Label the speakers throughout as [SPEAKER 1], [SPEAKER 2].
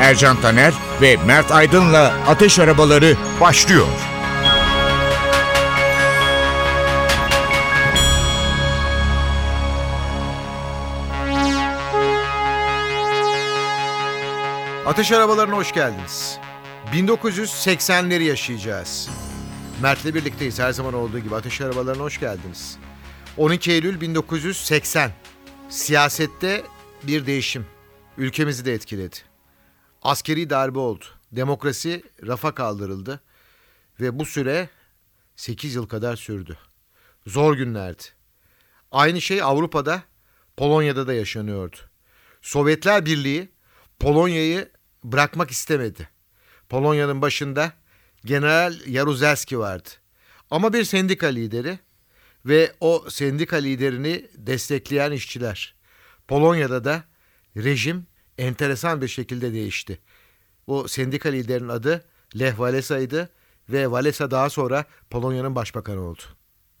[SPEAKER 1] Ercan Taner ve Mert Aydın'la Ateş Arabaları başlıyor.
[SPEAKER 2] Ateş arabalarına hoş geldiniz. 1980'leri yaşayacağız. Mert'le birlikteyiz her zaman olduğu gibi. Ateş arabalarına hoş geldiniz. 12 Eylül 1980. Siyasette bir değişim. Ülkemizi de etkiledi. Askeri darbe oldu. Demokrasi rafa kaldırıldı. Ve bu süre 8 yıl kadar sürdü. Zor günlerdi. Aynı şey Avrupa'da, Polonya'da da yaşanıyordu. Sovyetler Birliği Polonya'yı bırakmak istemedi. Polonya'nın başında General Jaruzelski vardı. Ama bir sendika lideri ve o sendika liderini destekleyen işçiler. Polonya'da da rejim enteresan bir şekilde değişti. Bu sendika liderinin adı Lech Walesa'ydı ve Walesa daha sonra Polonya'nın başbakanı oldu.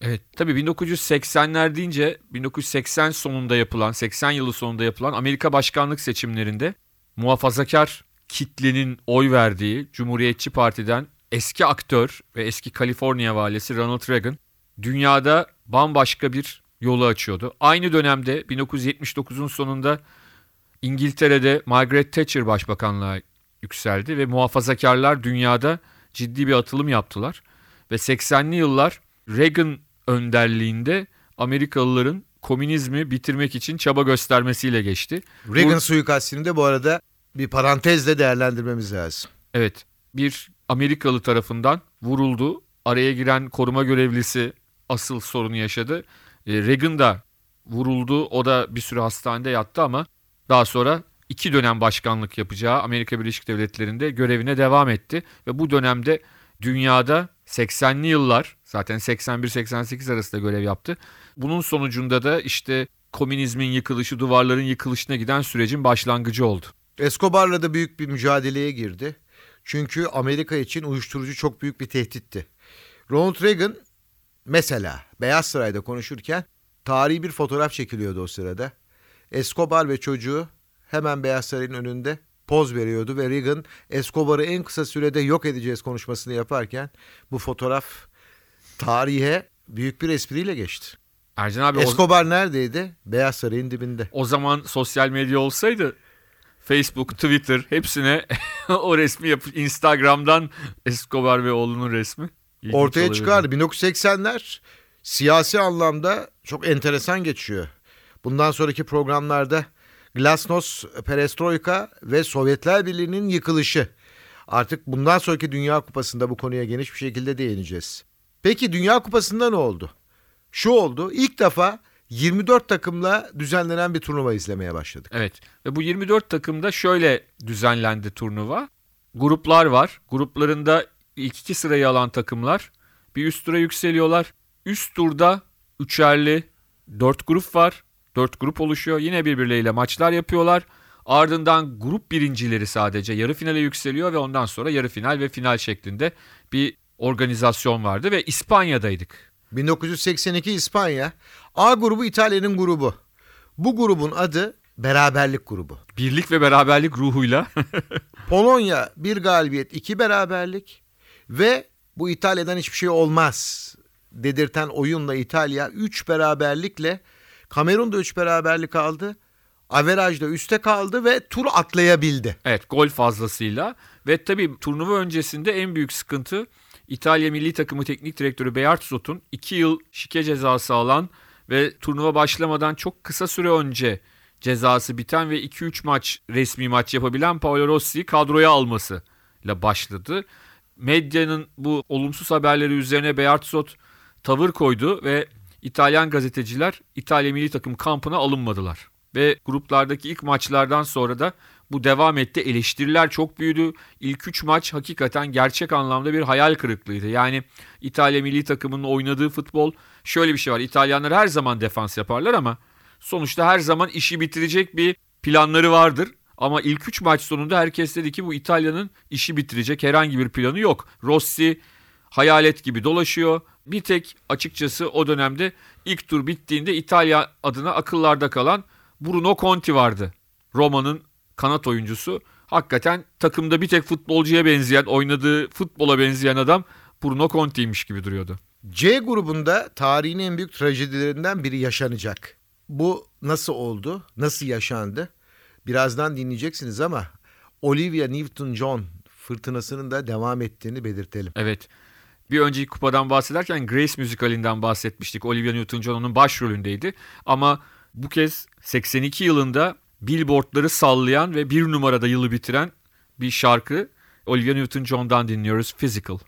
[SPEAKER 3] Evet tabii 1980'ler deyince 1980 sonunda yapılan 80 yılı sonunda yapılan Amerika başkanlık seçimlerinde muhafazakar kitlenin oy verdiği Cumhuriyetçi Parti'den eski aktör ve eski Kaliforniya valisi Ronald Reagan dünyada bambaşka bir yolu açıyordu. Aynı dönemde 1979'un sonunda İngiltere'de Margaret Thatcher başbakanlığa yükseldi ve muhafazakarlar dünyada ciddi bir atılım yaptılar. Ve 80'li yıllar Reagan önderliğinde Amerikalıların komünizmi bitirmek için çaba göstermesiyle geçti.
[SPEAKER 2] Reagan
[SPEAKER 3] Bu-
[SPEAKER 2] suikastini de bu arada bir parantezle değerlendirmemiz lazım.
[SPEAKER 3] Evet bir Amerikalı tarafından vuruldu. Araya giren koruma görevlisi asıl sorunu yaşadı. E, Reagan da vuruldu. O da bir süre hastanede yattı ama daha sonra iki dönem başkanlık yapacağı Amerika Birleşik Devletleri'nde görevine devam etti. Ve bu dönemde dünyada 80'li yıllar zaten 81-88 arasında görev yaptı. Bunun sonucunda da işte komünizmin yıkılışı, duvarların yıkılışına giden sürecin başlangıcı oldu.
[SPEAKER 2] Escobar'la da büyük bir mücadeleye girdi. Çünkü Amerika için uyuşturucu çok büyük bir tehditti. Ronald Reagan mesela Beyaz Saray'da konuşurken tarihi bir fotoğraf çekiliyordu o sırada. Escobar ve çocuğu hemen Beyaz Saray'ın önünde poz veriyordu ve Reagan Escobar'ı en kısa sürede yok edeceğiz konuşmasını yaparken bu fotoğraf tarihe büyük bir espriyle geçti.
[SPEAKER 3] Ercan abi o-
[SPEAKER 2] Escobar neredeydi? Beyaz Saray'ın dibinde.
[SPEAKER 3] O zaman sosyal medya olsaydı Facebook, Twitter hepsine o resmi yap Instagram'dan Escobar ve oğlunun resmi. İlginç
[SPEAKER 2] ortaya çıkardı. 1980'ler siyasi anlamda çok enteresan geçiyor. Bundan sonraki programlarda Glasnost, Perestroika ve Sovyetler Birliği'nin yıkılışı. Artık bundan sonraki Dünya Kupası'nda bu konuya geniş bir şekilde değineceğiz. Peki Dünya Kupası'nda ne oldu? Şu oldu. İlk defa 24 takımla düzenlenen bir turnuva izlemeye başladık.
[SPEAKER 3] Evet ve bu 24 takımda şöyle düzenlendi turnuva. Gruplar var. Gruplarında ilk iki sırayı alan takımlar bir üst tura yükseliyorlar. Üst turda üçerli dört grup var. Dört grup oluşuyor. Yine birbirleriyle maçlar yapıyorlar. Ardından grup birincileri sadece yarı finale yükseliyor ve ondan sonra yarı final ve final şeklinde bir organizasyon vardı ve İspanya'daydık.
[SPEAKER 2] 1982 İspanya. A grubu İtalya'nın grubu. Bu grubun adı Beraberlik grubu.
[SPEAKER 3] Birlik ve beraberlik ruhuyla
[SPEAKER 2] Polonya bir galibiyet, iki beraberlik ve bu İtalya'dan hiçbir şey olmaz dedirten oyunla İtalya 3 beraberlikle Kamerun da 3 beraberlik aldı. Averajda üste kaldı ve tur atlayabildi.
[SPEAKER 3] Evet gol fazlasıyla ve tabii turnuva öncesinde en büyük sıkıntı İtalya milli takımı teknik direktörü Bearzot'un 2 yıl şike cezası alan ve turnuva başlamadan çok kısa süre önce cezası biten ve 2-3 maç resmi maç yapabilen Paolo Rossi'yi kadroya almasıyla başladı. Medyanın bu olumsuz haberleri üzerine Bearzot tavır koydu ve İtalyan gazeteciler İtalya milli takım kampına alınmadılar.
[SPEAKER 4] Ve gruplardaki ilk maçlardan sonra da bu devam etti. Eleştiriler çok büyüdü. İlk 3 maç hakikaten gerçek anlamda bir hayal kırıklığıydı. Yani İtalya milli takımının oynadığı futbol şöyle bir şey var. İtalyanlar her zaman defans yaparlar ama sonuçta her zaman işi bitirecek bir planları vardır. Ama ilk 3 maç sonunda herkes dedi ki bu İtalya'nın işi bitirecek herhangi bir planı yok. Rossi hayalet gibi dolaşıyor. Bir tek açıkçası o dönemde ilk tur bittiğinde İtalya adına akıllarda kalan Bruno Conti vardı. Roma'nın kanat oyuncusu. Hakikaten takımda bir tek futbolcuya benzeyen, oynadığı futbola benzeyen adam Bruno Conti'ymiş gibi duruyordu.
[SPEAKER 2] C grubunda tarihin en büyük trajedilerinden biri yaşanacak. Bu nasıl oldu? Nasıl yaşandı? Birazdan dinleyeceksiniz ama Olivia Newton-John fırtınasının da devam ettiğini belirtelim.
[SPEAKER 4] Evet. Bir önceki kupadan bahsederken Grace müzikalinden bahsetmiştik. Olivia Newton-John onun başrolündeydi. Ama bu kez 82 yılında billboardları sallayan ve bir numarada yılı bitiren bir şarkı Olivia Newton-John'dan dinliyoruz Physical.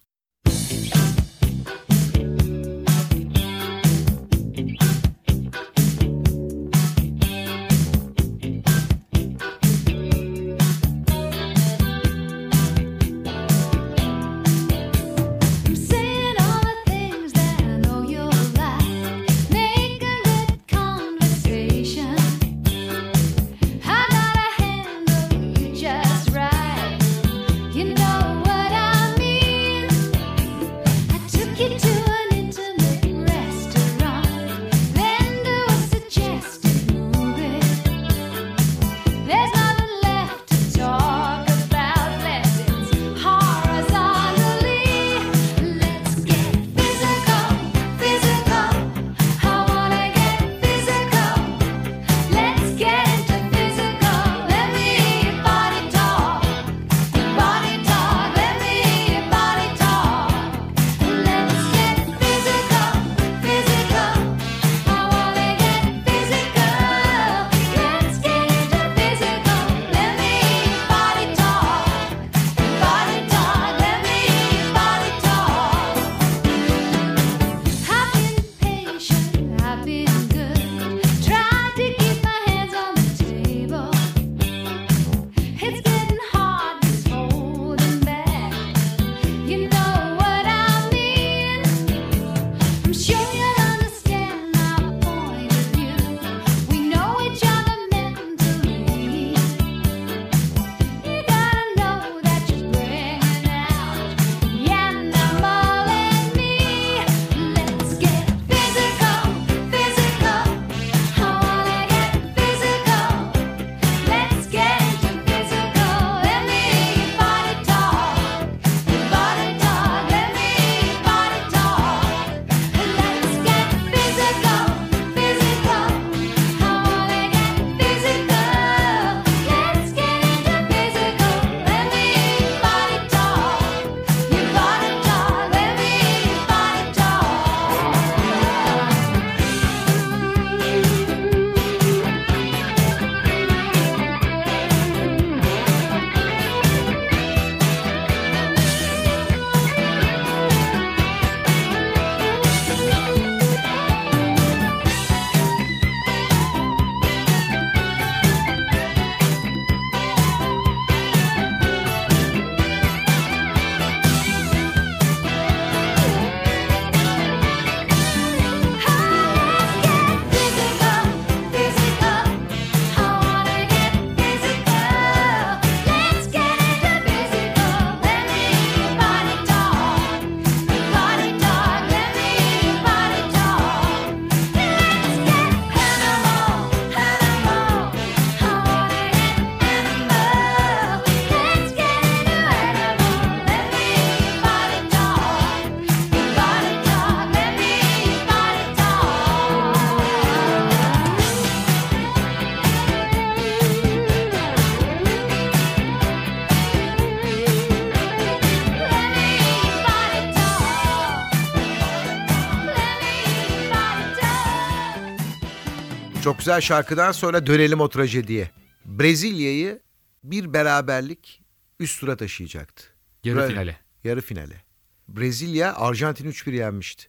[SPEAKER 2] Güzel şarkıdan sonra dönelim o trajediye. Brezilya'yı bir beraberlik üst tura taşıyacaktı.
[SPEAKER 4] Yarı
[SPEAKER 2] Bre-
[SPEAKER 4] finale.
[SPEAKER 2] Yarı finale. Brezilya Arjantin 3-1 yenmişti.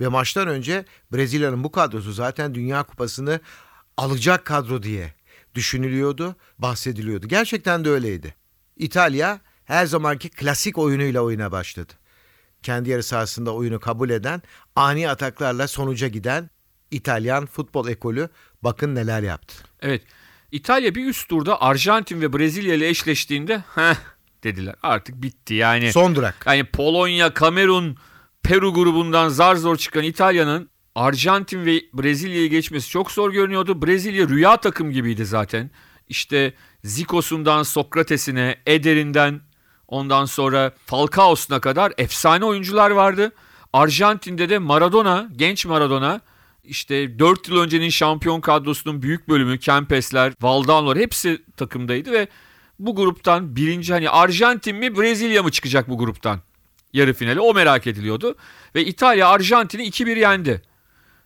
[SPEAKER 2] Ve maçtan önce Brezilya'nın bu kadrosu zaten Dünya Kupası'nı alacak kadro diye düşünülüyordu, bahsediliyordu. Gerçekten de öyleydi. İtalya her zamanki klasik oyunuyla oyuna başladı. Kendi yarı sahasında oyunu kabul eden, ani ataklarla sonuca giden İtalyan futbol ekolü bakın neler yaptı.
[SPEAKER 3] Evet. İtalya bir üst turda Arjantin ve Brezilya ile eşleştiğinde heh dediler. Artık bitti yani.
[SPEAKER 2] Son durak.
[SPEAKER 3] Yani Polonya, Kamerun, Peru grubundan zar zor çıkan İtalya'nın Arjantin ve Brezilya'yı geçmesi çok zor görünüyordu. Brezilya rüya takım gibiydi zaten. İşte Zikos'undan Sokrates'ine, Eder'inden ondan sonra Falcao'suna kadar efsane oyuncular vardı. Arjantin'de de Maradona, genç Maradona işte 4 yıl öncenin şampiyon kadrosunun büyük bölümü Kempesler, Valdano'lar hepsi takımdaydı ve bu gruptan birinci hani Arjantin mi Brezilya mı çıkacak bu gruptan? Yarı finali o merak ediliyordu. Ve İtalya Arjantin'i 2-1 yendi.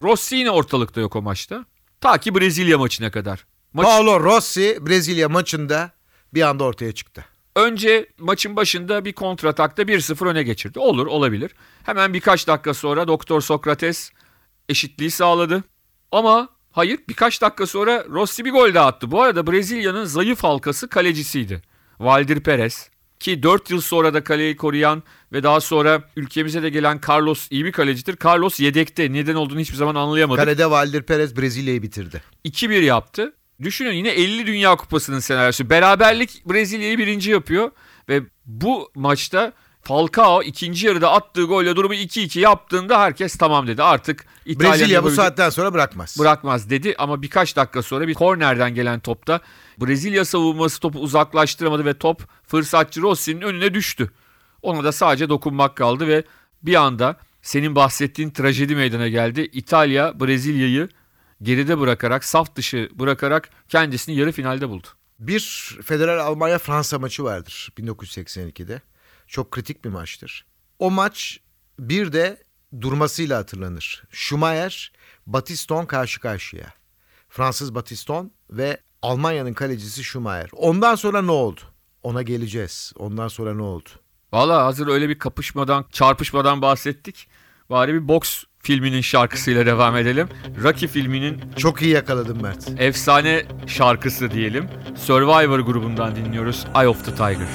[SPEAKER 3] Rossi yine ortalıkta yok o maçta. Ta ki Brezilya maçına kadar. Maç,
[SPEAKER 2] Paolo Rossi Brezilya maçında bir anda ortaya çıktı.
[SPEAKER 3] önce maçın başında bir kontratakta 1-0 öne geçirdi. Olur olabilir. Hemen birkaç dakika sonra Doktor Sokrates eşitliği sağladı. Ama hayır birkaç dakika sonra Rossi bir gol daha attı. Bu arada Brezilya'nın zayıf halkası kalecisiydi. Valdir Perez. Ki 4 yıl sonra da kaleyi koruyan ve daha sonra ülkemize de gelen Carlos iyi bir kalecidir. Carlos yedekte. Neden olduğunu hiçbir zaman anlayamadık.
[SPEAKER 2] Kalede Valdir Perez Brezilya'yı bitirdi.
[SPEAKER 3] 2-1 yaptı. Düşünün yine 50 Dünya Kupası'nın senaryosu. Beraberlik Brezilya'yı birinci yapıyor ve bu maçta Falcao ikinci yarıda attığı golle durumu 2-2 yaptığında herkes tamam dedi. Artık İtalya
[SPEAKER 2] Brezilya bu saatten sonra bırakmaz.
[SPEAKER 3] bırakmaz dedi ama birkaç dakika sonra bir kornerden gelen topta Brezilya savunması topu uzaklaştıramadı ve top fırsatçı Rossi'nin önüne düştü. Ona da sadece dokunmak kaldı ve bir anda senin bahsettiğin trajedi meydana geldi. İtalya Brezilya'yı geride bırakarak, saf dışı bırakarak kendisini yarı finalde buldu.
[SPEAKER 2] Bir Federal Almanya Fransa maçı vardır 1982'de. Çok kritik bir maçtır. O maç bir de durmasıyla hatırlanır. Schumacher, Batiston karşı karşıya. Fransız Batiston ve Almanya'nın kalecisi Schumacher. Ondan sonra ne oldu? Ona geleceğiz. Ondan sonra ne oldu?
[SPEAKER 3] Valla hazır öyle bir kapışmadan, çarpışmadan bahsettik. Bari bir boks filminin şarkısıyla devam edelim. Rocky filminin
[SPEAKER 2] Çok iyi yakaladın Mert.
[SPEAKER 3] efsane şarkısı diyelim. Survivor grubundan dinliyoruz. Eye of the Tiger.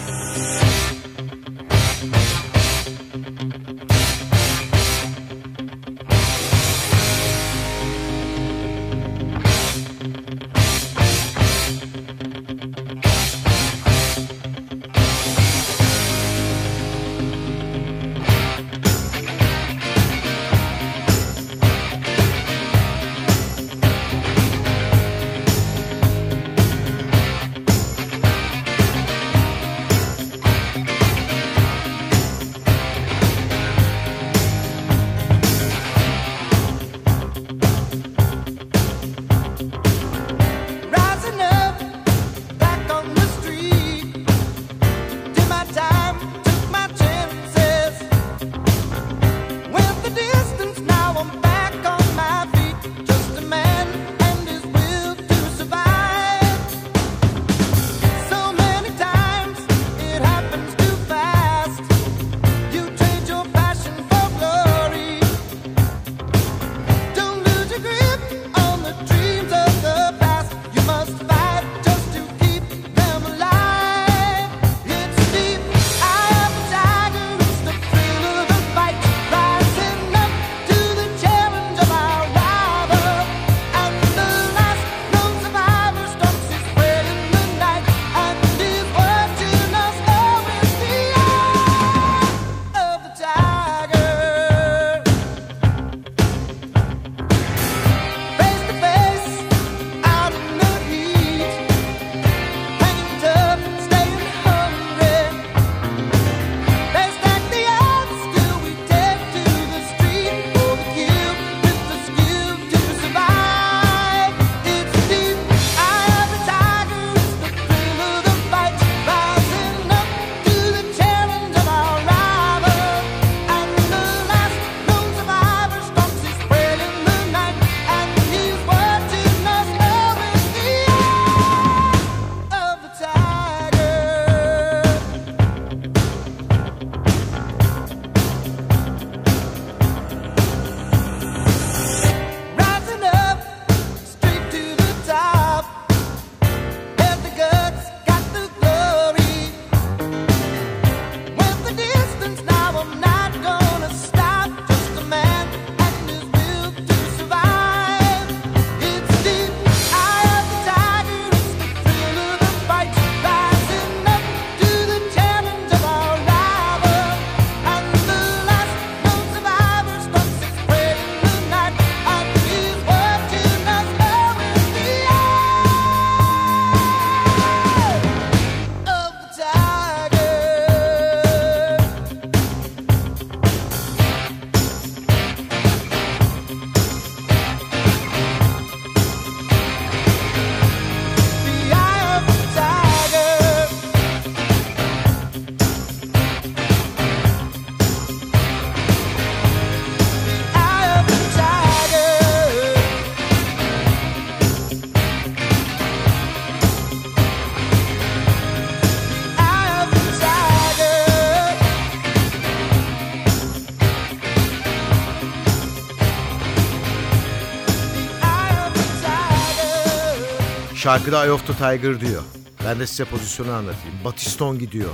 [SPEAKER 2] Şarkıda Eye of the Tiger diyor. Ben de size pozisyonu anlatayım. Batiston gidiyor.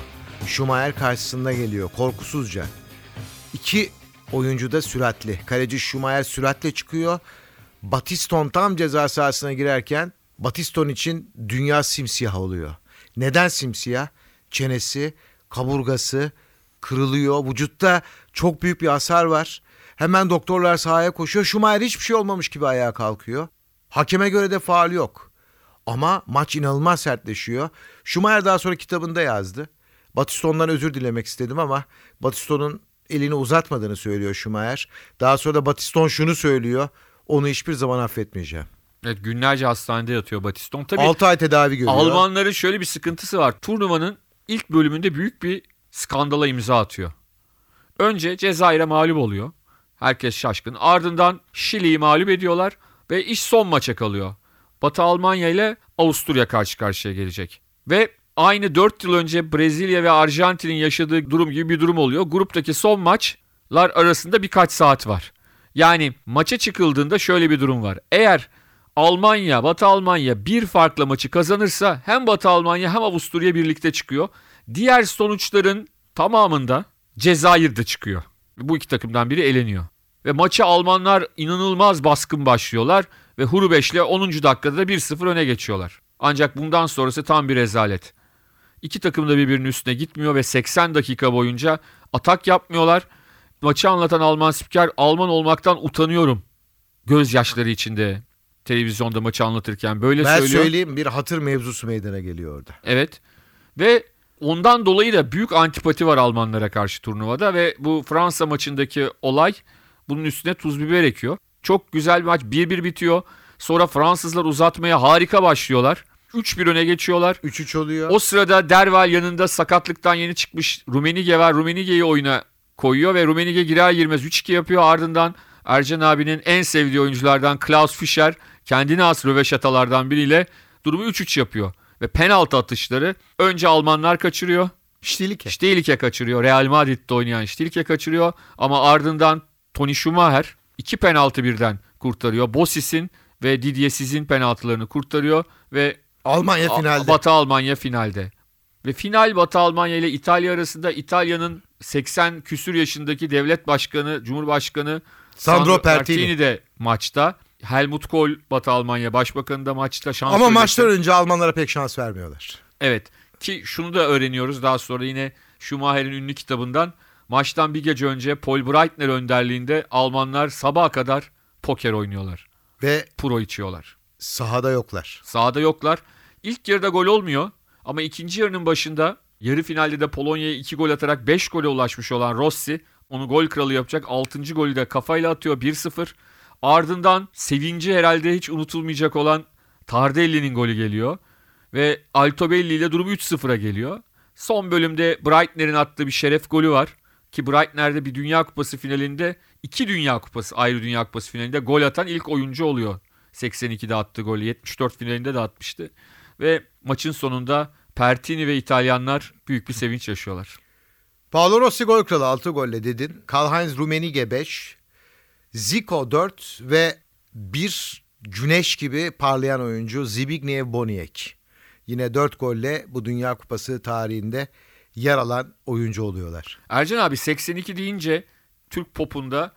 [SPEAKER 2] Schumacher karşısında geliyor korkusuzca. İki oyuncu da süratli. Kaleci Schumacher süratle çıkıyor. Batiston tam ceza sahasına girerken Batiston için dünya simsiyah oluyor. Neden simsiyah? Çenesi, kaburgası kırılıyor. Vücutta çok büyük bir hasar var. Hemen doktorlar sahaya koşuyor. Schumacher hiçbir şey olmamış gibi ayağa kalkıyor. Hakeme göre de faal yok. Ama maç inanılmaz sertleşiyor. Schumacher daha sonra kitabında yazdı. Batiston'dan özür dilemek istedim ama Batiston'un elini uzatmadığını söylüyor Schumacher. Daha sonra da Batiston şunu söylüyor. Onu hiçbir zaman affetmeyeceğim.
[SPEAKER 3] Evet günlerce hastanede yatıyor Batiston. Tabii
[SPEAKER 2] 6 ay tedavi görüyor.
[SPEAKER 3] Almanların şöyle bir sıkıntısı var. Turnuvanın ilk bölümünde büyük bir skandala imza atıyor. Önce Cezayir'e mağlup oluyor. Herkes şaşkın. Ardından Şili'yi mağlup ediyorlar ve iş son maça kalıyor. Batı Almanya ile Avusturya karşı karşıya gelecek. Ve aynı 4 yıl önce Brezilya ve Arjantin'in yaşadığı durum gibi bir durum oluyor. Gruptaki son maçlar arasında birkaç saat var. Yani maça çıkıldığında şöyle bir durum var. Eğer Almanya, Batı Almanya bir farkla maçı kazanırsa hem Batı Almanya hem Avusturya birlikte çıkıyor. Diğer sonuçların tamamında Cezayir'de çıkıyor. Bu iki takımdan biri eleniyor. Ve maçı Almanlar inanılmaz baskın başlıyorlar ve Hurubeş'le 10. dakikada da 1-0 öne geçiyorlar. Ancak bundan sonrası tam bir rezalet. İki takım da birbirinin üstüne gitmiyor ve 80 dakika boyunca atak yapmıyorlar. Maçı anlatan Alman spiker Alman olmaktan utanıyorum. Gözyaşları içinde televizyonda maçı anlatırken böyle
[SPEAKER 2] ben
[SPEAKER 3] söylüyor.
[SPEAKER 2] söyleyeyim bir hatır mevzusu meydana geliyor orada.
[SPEAKER 3] Evet. Ve ondan dolayı da büyük antipati var Almanlara karşı turnuvada ve bu Fransa maçındaki olay bunun üstüne tuz biber ekiyor. Çok güzel bir maç 1-1 bitiyor. Sonra Fransızlar uzatmaya harika başlıyorlar. 3-1 öne geçiyorlar.
[SPEAKER 2] 3-3 oluyor.
[SPEAKER 3] O sırada Derval yanında sakatlıktan yeni çıkmış Rumenige var. Rumenige'yi oyuna koyuyor ve Rumenige girer girmez 3-2 yapıyor. Ardından Ercan abinin en sevdiği oyunculardan Klaus Fischer kendine has röveşatalardan biriyle durumu 3-3 yapıyor. Ve penaltı atışları önce Almanlar kaçırıyor.
[SPEAKER 2] Ştilike.
[SPEAKER 3] Stilike kaçırıyor. Real Madrid'de oynayan Stilike kaçırıyor. Ama ardından Toni Schumacher iki penaltı birden kurtarıyor. Bosis'in ve Didier Siz'in penaltılarını kurtarıyor ve
[SPEAKER 2] Almanya finalde.
[SPEAKER 3] Batı Almanya finalde. Ve final Batı Almanya ile İtalya arasında İtalya'nın 80 küsür yaşındaki devlet başkanı, cumhurbaşkanı
[SPEAKER 2] Sandro Pertini.
[SPEAKER 3] de maçta. Helmut Kohl Batı Almanya başbakanı da maçta. şans
[SPEAKER 2] Ama maçtan önce Almanlara pek şans vermiyorlar.
[SPEAKER 3] Evet ki şunu da öğreniyoruz daha sonra yine Schumacher'in ünlü kitabından. Maçtan bir gece önce Paul Breitner önderliğinde Almanlar sabaha kadar poker oynuyorlar.
[SPEAKER 2] Ve
[SPEAKER 3] Pro içiyorlar.
[SPEAKER 2] sahada yoklar.
[SPEAKER 3] Sahada yoklar. İlk yarıda gol olmuyor ama ikinci yarının başında yarı finalde de Polonya'ya 2 gol atarak 5 gole ulaşmış olan Rossi onu gol kralı yapacak. 6. golü de kafayla atıyor 1-0. Ardından sevinci herhalde hiç unutulmayacak olan Tardelli'nin golü geliyor. Ve Altobelli ile durum 3-0'a geliyor. Son bölümde Breitner'in attığı bir şeref golü var. Ki Breitner'de bir Dünya Kupası finalinde iki Dünya Kupası ayrı Dünya Kupası finalinde gol atan ilk oyuncu oluyor. 82'de attığı golü 74 finalinde de atmıştı. Ve maçın sonunda Pertini ve İtalyanlar büyük bir sevinç yaşıyorlar.
[SPEAKER 2] Paolo Rossi gol kralı 6 golle dedin. Karl-Heinz Rummenigge 5. Zico 4 ve bir güneş gibi parlayan oyuncu Zbigniew Boniek. Yine 4 golle bu Dünya Kupası tarihinde yer alan oyuncu oluyorlar.
[SPEAKER 3] Ercan abi 82 deyince Türk popunda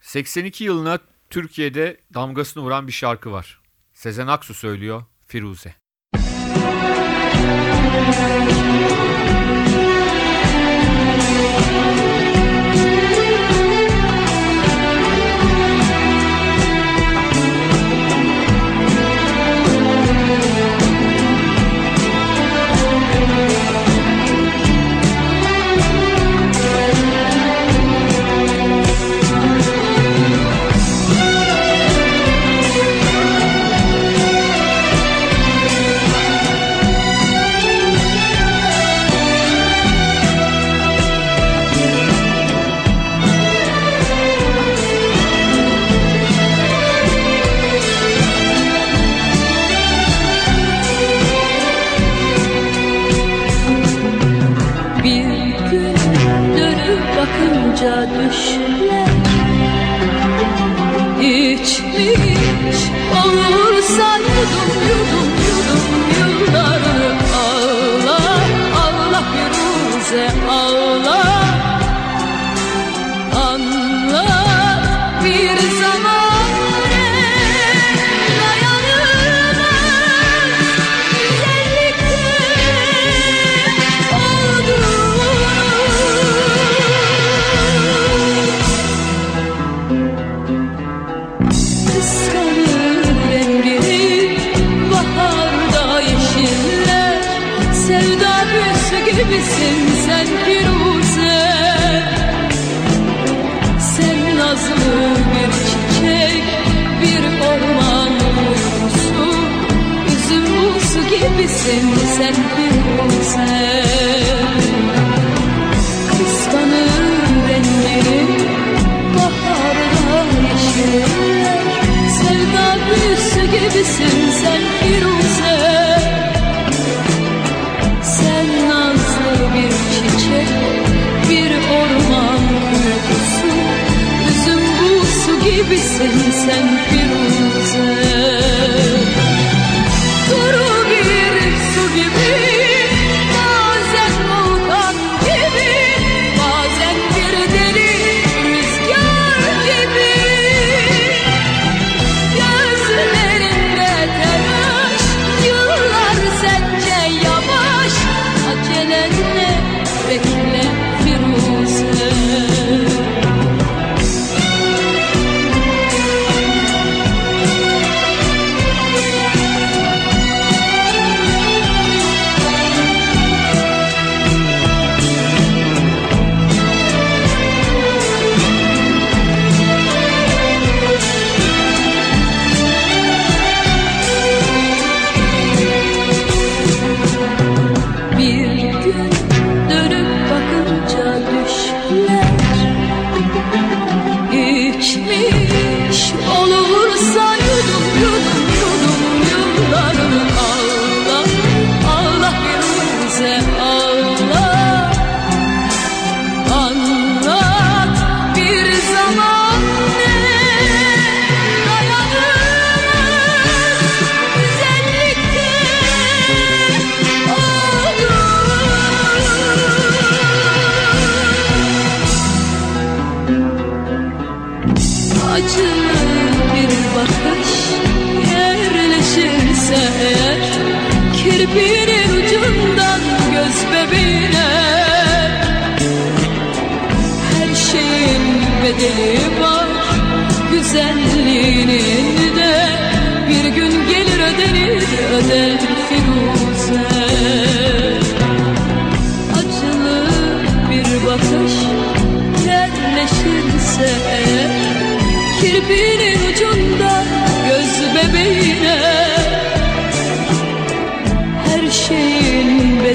[SPEAKER 3] 82 yılına Türkiye'de damgasını vuran bir şarkı var. Sezen Aksu söylüyor Firuze.
[SPEAKER 5] Bir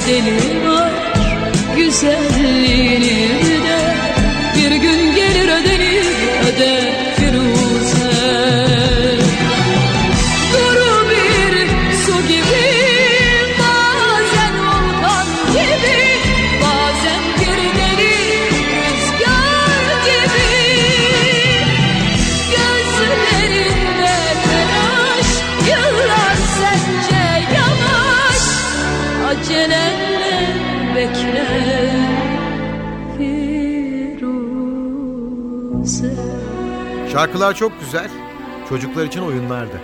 [SPEAKER 6] bedeli var güzelliğini
[SPEAKER 2] Şarkılar çok güzel. Çocuklar için oyunlardı.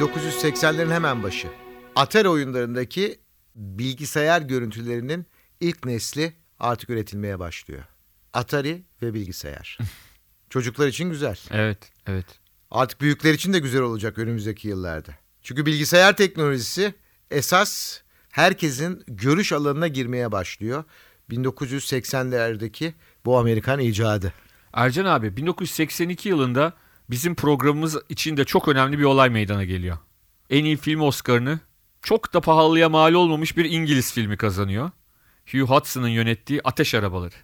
[SPEAKER 2] 1980'lerin hemen başı. Atari oyunlarındaki bilgisayar görüntülerinin ilk nesli artık üretilmeye başlıyor. Atari ve bilgisayar. Çocuklar için güzel.
[SPEAKER 3] Evet, evet.
[SPEAKER 2] Artık büyükler için de güzel olacak önümüzdeki yıllarda. Çünkü bilgisayar teknolojisi esas herkesin görüş alanına girmeye başlıyor. 1980'lerdeki bu Amerikan icadı.
[SPEAKER 3] Ercan abi 1982 yılında bizim programımız için de çok önemli bir olay meydana geliyor. En iyi film Oscar'ını çok da pahalıya mal olmamış bir İngiliz filmi kazanıyor. Hugh Hudson'ın yönettiği Ateş Arabaları.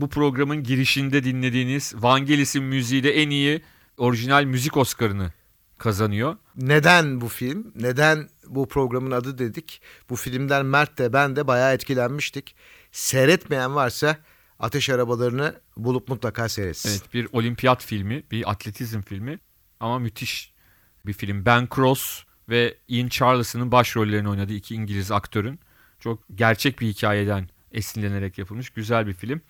[SPEAKER 3] Bu programın girişinde dinlediğiniz Vangelis'in müziği de en iyi orijinal müzik Oscar'ını kazanıyor.
[SPEAKER 2] Neden bu film? Neden bu programın adı dedik? Bu filmden Mert de ben de bayağı etkilenmiştik. Seyretmeyen varsa Ateş Arabalarını bulup mutlaka seyretsin.
[SPEAKER 3] Evet bir olimpiyat filmi, bir atletizm filmi ama müthiş bir film. Ben Cross ve Ian Charles'ın başrollerini oynadığı iki İngiliz aktörün çok gerçek bir hikayeden esinlenerek yapılmış güzel bir film.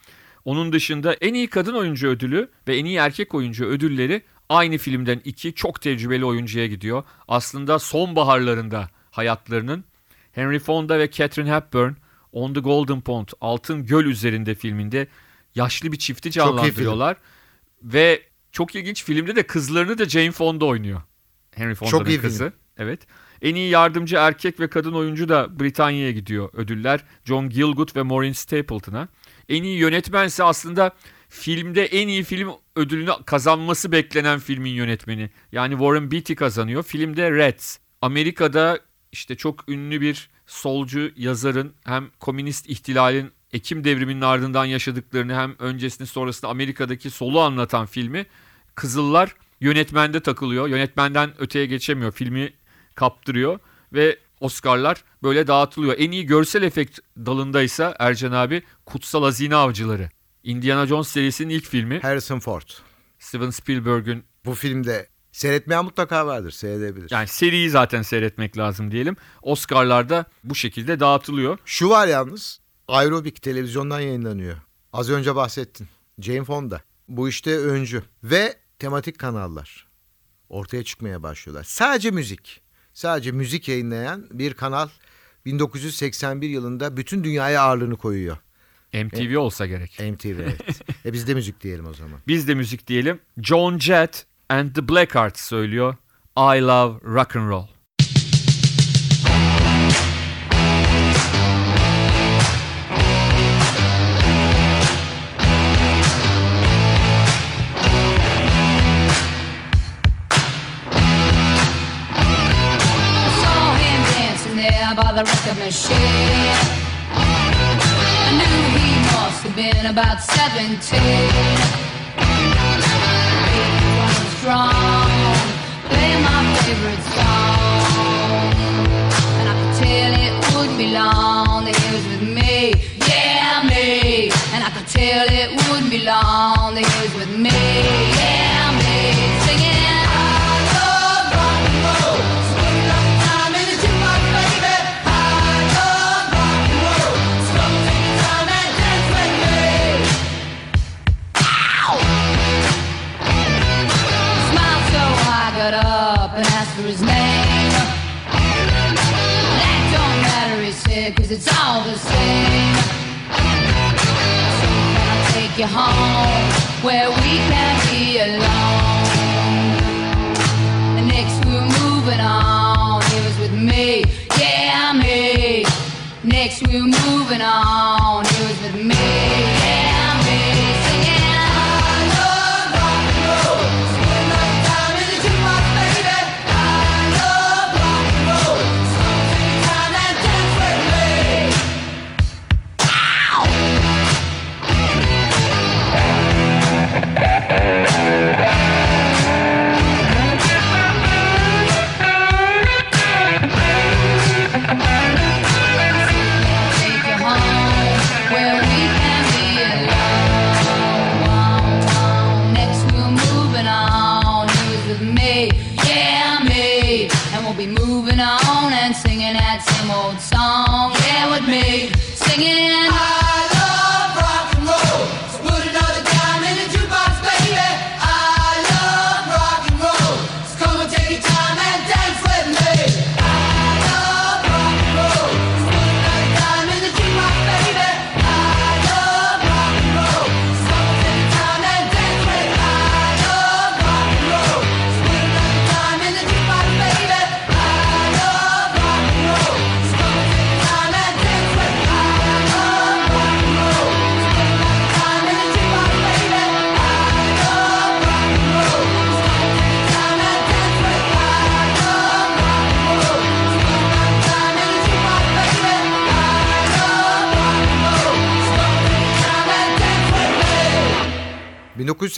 [SPEAKER 3] Onun dışında en iyi kadın oyuncu ödülü ve en iyi erkek oyuncu ödülleri aynı filmden iki çok tecrübeli oyuncuya gidiyor. Aslında sonbaharlarında hayatlarının Henry Fonda ve Catherine Hepburn On the Golden Pond Altın Göl üzerinde filminde yaşlı bir çifti canlandırıyorlar. Ve çok ilginç filmde de kızlarını da Jane Fonda oynuyor. Henry Fonda'nın kızı.
[SPEAKER 2] Film.
[SPEAKER 3] Evet. En iyi yardımcı erkek ve kadın oyuncu da Britanya'ya gidiyor ödüller. John Gielgud ve Maureen Stapleton'a. En iyi yönetmense aslında filmde en iyi film ödülünü kazanması beklenen filmin yönetmeni. Yani Warren Beatty kazanıyor. Filmde Reds. Amerika'da işte çok ünlü bir solcu yazarın hem komünist ihtilalin Ekim devriminin ardından yaşadıklarını hem öncesini sonrasını Amerika'daki solu anlatan filmi Kızıllar yönetmende takılıyor. Yönetmenden öteye geçemiyor. Filmi kaptırıyor ve Oscar'lar böyle dağıtılıyor. En iyi görsel efekt dalındaysa Ercan abi Kutsal Hazine Avcıları. Indiana Jones serisinin ilk filmi.
[SPEAKER 2] Harrison Ford.
[SPEAKER 3] Steven Spielberg'ün.
[SPEAKER 2] Bu filmde Seyretmeyen mutlaka vardır, seyredebilir.
[SPEAKER 3] Yani seriyi zaten seyretmek lazım diyelim. Oscar'larda bu şekilde dağıtılıyor.
[SPEAKER 2] Şu var yalnız, aerobik televizyondan yayınlanıyor. Az önce bahsettin. Jane Fonda. Bu işte öncü. Ve tematik kanallar ortaya çıkmaya başlıyorlar. Sadece müzik. Sadece müzik yayınlayan bir kanal 1981 yılında bütün dünyaya ağırlığını koyuyor.
[SPEAKER 3] MTV e, olsa gerek.
[SPEAKER 2] MTV evet. e biz de müzik diyelim o zaman.
[SPEAKER 3] Biz de müzik diyelim. John Jett and the Blackhearts söylüyor. I love rock and roll.
[SPEAKER 5] by the record machine. I knew he must have been about 17. Play my favorite song. And I could tell it wouldn't be long was with me. Yeah, me. And I could tell it wouldn't he was with me. Yeah.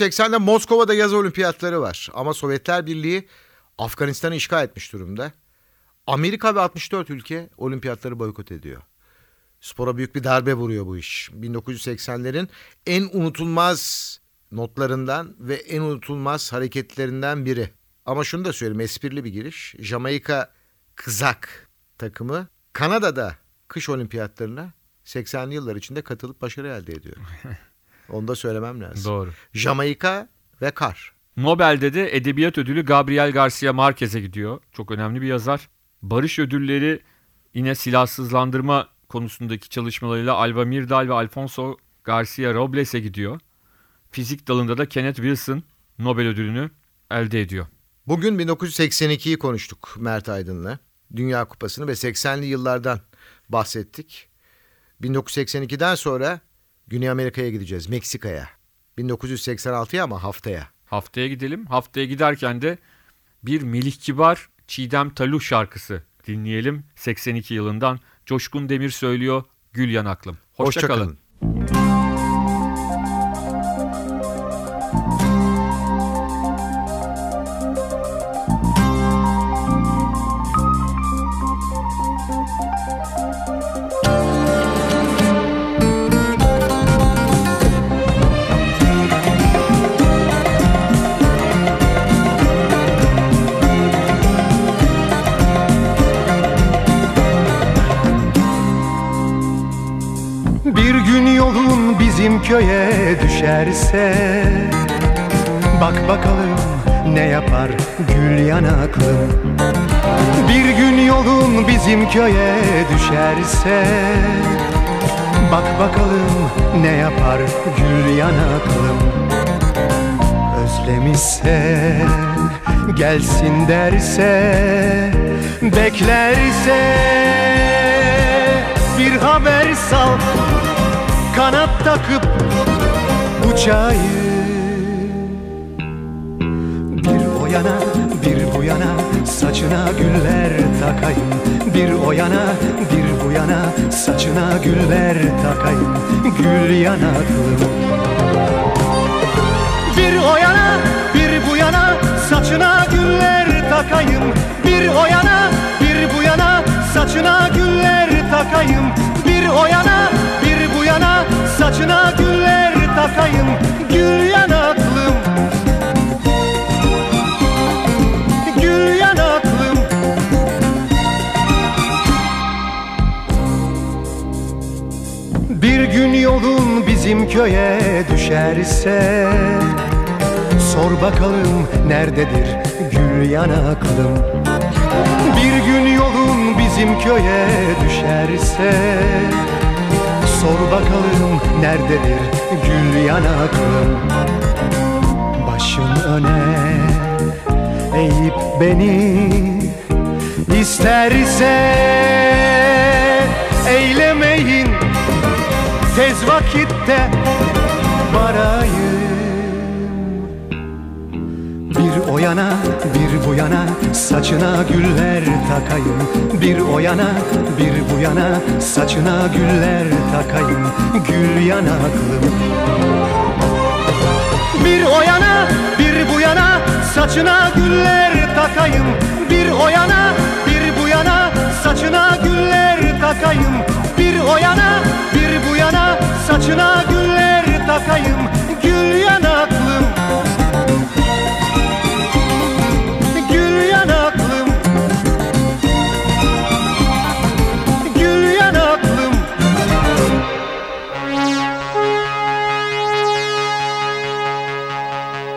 [SPEAKER 2] 1980'de Moskova'da yaz olimpiyatları var. Ama Sovyetler Birliği Afganistan'ı işgal etmiş durumda. Amerika ve 64 ülke olimpiyatları boykot ediyor. Spora büyük bir darbe vuruyor bu iş. 1980'lerin en unutulmaz notlarından ve en unutulmaz hareketlerinden biri. Ama şunu da söyleyeyim esprili bir giriş. Jamaika kızak takımı Kanada'da kış olimpiyatlarına 80'li yıllar içinde katılıp başarı elde ediyor. Onu da söylemem lazım.
[SPEAKER 3] Doğru.
[SPEAKER 2] Jamaika ve kar.
[SPEAKER 3] Nobel'de de edebiyat ödülü Gabriel Garcia Marquez'e gidiyor. Çok önemli bir yazar. Barış ödülleri yine silahsızlandırma konusundaki çalışmalarıyla Alva Mirdal ve Alfonso Garcia Robles'e gidiyor. Fizik dalında da Kenneth Wilson Nobel ödülünü elde ediyor.
[SPEAKER 2] Bugün 1982'yi konuştuk Mert Aydın'la. Dünya Kupası'nı ve 80'li yıllardan bahsettik. 1982'den sonra Güney Amerika'ya gideceğiz, Meksika'ya. 1986'ya ama haftaya.
[SPEAKER 3] Haftaya gidelim. Haftaya giderken de bir Melih Kibar Çiğdem Talu şarkısı dinleyelim. 82 yılından Coşkun Demir söylüyor Gül Yanaklım. Hoşça,
[SPEAKER 2] Hoşça
[SPEAKER 3] kalın.
[SPEAKER 2] kalın.
[SPEAKER 7] Köye düşerse Bak bakalım ne yapar gül yanaklım Bir gün yolun bizim köye düşerse Bak bakalım ne yapar gül yanaklım Özlemişse gelsin derse Beklerse bir haber sal Kanat takıp uçayım Bir o yana bir bu yana saçına güller takayım. Bir o yana bir bu yana saçına güller takayım. Gül yanaklım bir o yana bir bu yana saçına güller takayım. Bir o yana bir bu yana saçına güller takayım. Bir o yana yana saçına güller takayım Gül yanaklım. Gül yanaklım. Bir gün yolun bizim köye düşerse Sor bakalım nerededir gül yanaklım. Bir gün yolun bizim köye düşerse Sor bakalım nerededir gül yanaklım Başın öne eğip beni isterse Eylemeyin. Tez vakitte varayım Bir o yana bir bu yana saçına güller takayım. Bir o yana bir bu yana saçına güller takayım. Gül yanaklım bir o yana bir bu yana saçına güller takayım. Bir o yana bir bu yana saçına güller takayım. Bir o yana bir bu yana saçına güller takayım. Gül yanaklım